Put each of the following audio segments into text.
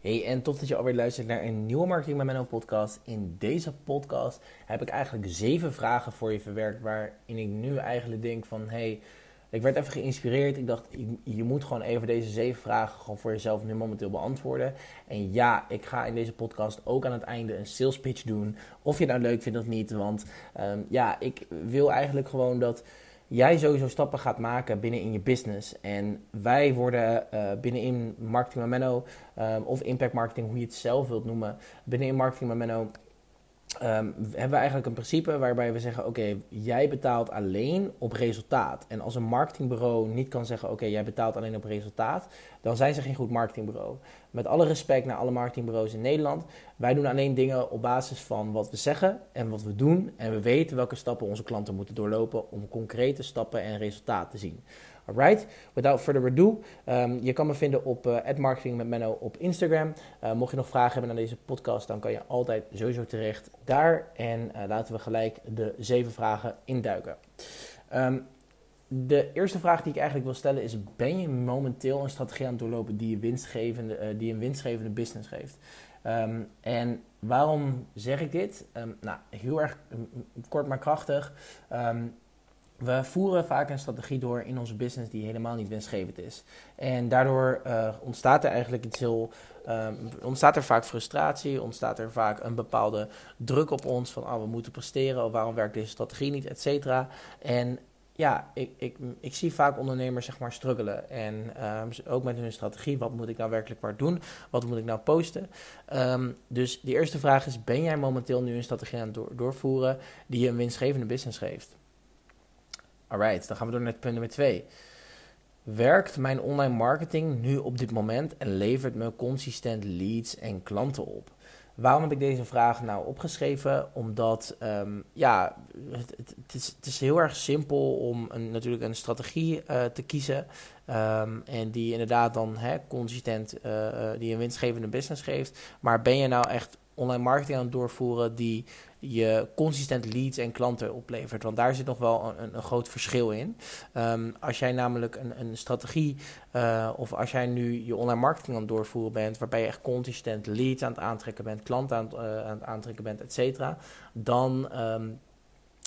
Hey, en tof dat je alweer luistert naar een nieuwe Marketing met Menno podcast. In deze podcast heb ik eigenlijk zeven vragen voor je verwerkt, waarin ik nu eigenlijk denk van, hey, ik werd even geïnspireerd. Ik dacht, je, moet gewoon even deze zeven vragen gewoon voor jezelf nu momenteel beantwoorden. En ja, ik ga in deze podcast ook aan het einde een sales pitch doen. Of je nou leuk vindt of niet, want ehm, ja, ik wil eigenlijk gewoon dat jij sowieso stappen gaat maken binnen in je business. En wij worden uh, binnenin Marketing Menno um, of Impact Marketing, hoe je het zelf wilt noemen, binnenin Marketing Menno Um, hebben we eigenlijk een principe waarbij we zeggen: Oké, jij betaalt alleen op resultaat. En als een marketingbureau niet kan zeggen: Oké, jij betaalt alleen op resultaat, dan zijn ze geen goed marketingbureau. Met alle respect naar alle marketingbureaus in Nederland, wij doen alleen dingen op basis van wat we zeggen en wat we doen. En we weten welke stappen onze klanten moeten doorlopen om concrete stappen en resultaten te zien. Alright, without further ado, um, je kan me vinden op uh, Marketing met Menno op Instagram. Uh, mocht je nog vragen hebben naar deze podcast, dan kan je altijd sowieso terecht daar. En uh, laten we gelijk de zeven vragen induiken. Um, de eerste vraag die ik eigenlijk wil stellen is: ben je momenteel een strategie aan het doorlopen die, winstgevende, die een winstgevende business geeft? Um, en waarom zeg ik dit? nou, heel erg kort maar krachtig. We voeren vaak een strategie door in onze business die helemaal niet winstgevend is. En daardoor uh, ontstaat er eigenlijk iets heel. Um, ontstaat er vaak frustratie, ontstaat er vaak een bepaalde druk op ons van oh, we moeten presteren, of waarom werkt deze strategie niet, et cetera. En ja, ik, ik, ik zie vaak ondernemers zeg maar struggelen. En um, ook met hun strategie, wat moet ik nou werkelijk waar doen? Wat moet ik nou posten? Um, dus de eerste vraag is, ben jij momenteel nu een strategie aan het door, doorvoeren die je een winstgevende business geeft? Alright, dan gaan we door naar punt nummer 2. Werkt mijn online marketing nu op dit moment en levert me consistent leads en klanten op? Waarom heb ik deze vraag nou opgeschreven? Omdat um, ja, het, het, is, het, is, heel erg simpel om een, natuurlijk een strategie uh, te kiezen. Um, en die inderdaad dan hè, consistent uh, die een winstgevende business geeft. Maar ben je nou echt online marketing aan het doorvoeren die je consistent leads en klanten oplevert. Want daar zit nog wel een, een groot verschil in. Um, als jij namelijk een, een strategie uh, of als jij nu je online marketing aan het doorvoeren bent, waarbij je echt consistent leads aan het aantrekken bent, klanten aan uh, aan het aantrekken bent, et cetera, dan. Um,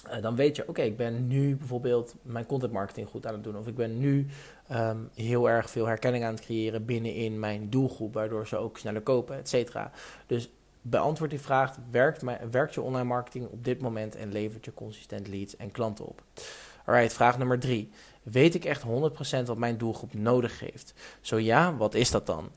uh, dan weet je, oké, ik ben nu bijvoorbeeld mijn content marketing goed aan het doen. Of ik ben nu um, heel erg veel herkenning aan het creëren binnenin mijn doelgroep, waardoor ze ook sneller kopen, et cetera. Dus beantwoord die vraag: werkt, werkt je online marketing op dit moment en levert je consistent leads en klanten op? Alright, vraag nummer drie. Weet ik echt 100% wat mijn doelgroep nodig heeft? Zo ja, wat is dat dan?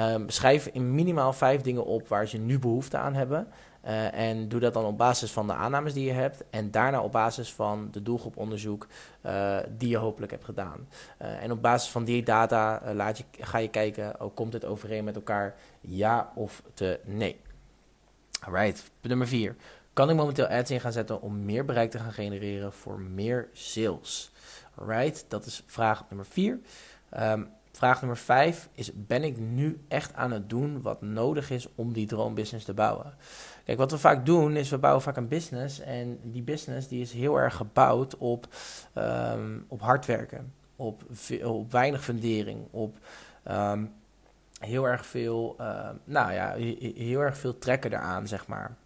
Um, schrijf in minimaal vijf dingen op waar ze nu behoefte aan hebben. Uh, en doe dat dan op basis van de aannames die je hebt. En daarna op basis van de doelgroeponderzoek uh, die je hopelijk hebt gedaan. Uh, en op basis van die data laat je, ga je kijken, oh, komt dit overeen met elkaar? Ja of te nee. Alright, nummer 4. Kan ik momenteel ads in gaan zetten om meer bereik te gaan genereren voor meer sales? Alright, dat is vraag nummer 4. Um, ehm, vraag nummer 5 is: ben ik nu echt aan het doen wat nodig is om die droombusiness te bouwen? Kijk, wat we vaak doen is we bouwen vaak een business en die business die is heel erg gebouwd op, um, op hard werken, op, op weinig fundering, op um, heel erg veel, uh, nou ja, heel erg veel trekken eraan, zeg maar.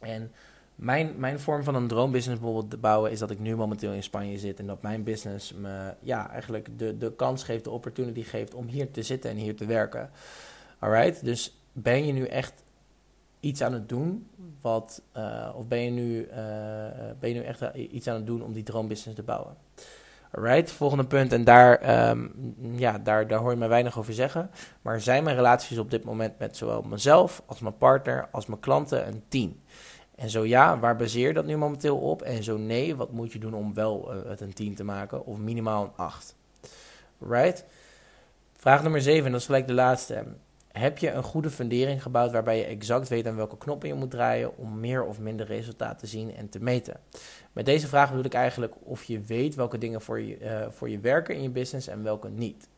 En mijn, mijn vorm van een droombusiness bijvoorbeeld bouwen is dat ik nu momenteel in Spanje zit en dat mijn business me ja, eigenlijk de, de kans geeft, de opportunity geeft om hier te zitten en hier te werken. Alright, dus ben je nu echt iets aan het doen wat, uh, of ben je, nu, uh, ben je nu echt iets aan het doen om die droombusiness te bouwen? Alright, volgende punt. En daar, um, ja, daar, daar hoor je me weinig over zeggen. Maar zijn mijn relaties op dit moment met zowel mezelf als mijn partner als mijn klanten een 10? En zo ja, waar baseer je dat nu momenteel op? En zo nee, wat moet je doen om wel uh, het een 10 te maken? Of minimaal een 8? Right? Vraag nummer 7, dat is gelijk de laatste. Heb je een goede fundering gebouwd waarbij je exact weet aan welke knoppen je moet draaien om meer of minder resultaat te zien en te meten? Met deze vraag bedoel ik eigenlijk of je weet welke dingen voor je, uh, voor je werken in je business en welke niet.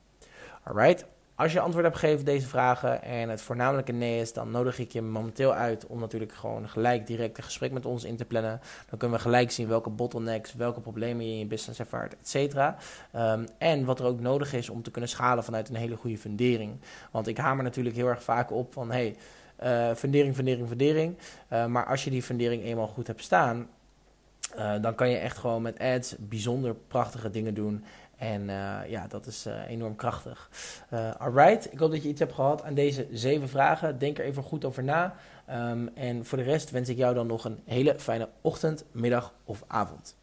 Alright? Als je antwoord hebt gegeven op deze vragen en het voornamelijk een nee is, dan nodig ik je momenteel uit om natuurlijk gewoon gelijk direct een gesprek met ons in te plannen. Dan kunnen we gelijk zien welke bottlenecks, welke problemen je in je business ervaart, et cetera. Ehm, en wat er ook nodig is om te kunnen schalen vanuit een hele goede fundering. Want ik hamer natuurlijk heel erg vaak op van hey, uh, fundering, fundering, fundering. Uh, maar als je die fundering eenmaal goed hebt staan, uh, dan kan je echt gewoon met ads bijzonder prachtige dingen doen. En uh, ja, dat is uh, enorm krachtig. Uh, alright, ik hoop dat je iets hebt gehad aan deze zeven vragen. Denk er even goed over na. Um, en voor de rest wens ik jou dan nog een hele fijne ochtend, middag of avond.